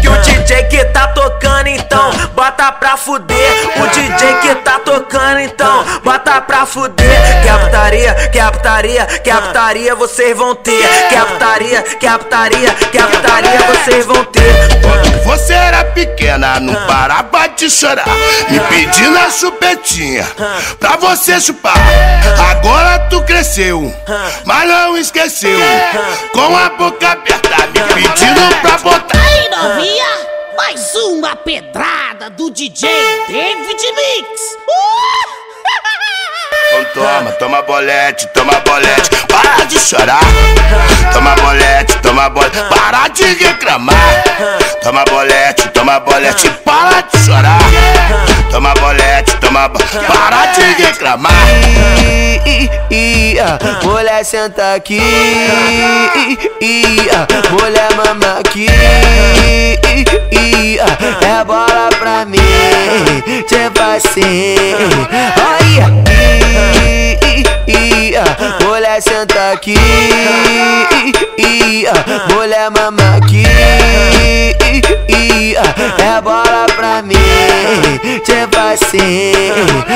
Que o DJ que tá tocando então, bota pra fuder. O DJ que tá tocando então, bota pra fuder. Que a putaria, que a putaria, que a putaria vocês vão ter. Que a putaria, que a putaria, que a putaria vocês vão ter. Quando você era pequena, não parava de chorar. Me pedindo a chupetinha pra você chupar. Agora tu cresceu, mas não esqueceu. Com a boca aberta, me pedindo pra botar. Aí, novinha, mais uma pedrada do DJ David Mix. Uh! Então toma, toma bolete, toma bolete, para de chorar. Toma bolete, toma bolete, para de reclamar. Toma bolete, toma bolete, para de chorar. Toma bolete, toma bolete, para de reclamar. Ah, mulher senta aqui, ah, mulher mama aqui, ah, é bola pra mim, tipo assim, ah, mulher senta aqui, ih, ah, mulher mama aqui, ah, é bola pra mim, olha. Aí, novinha,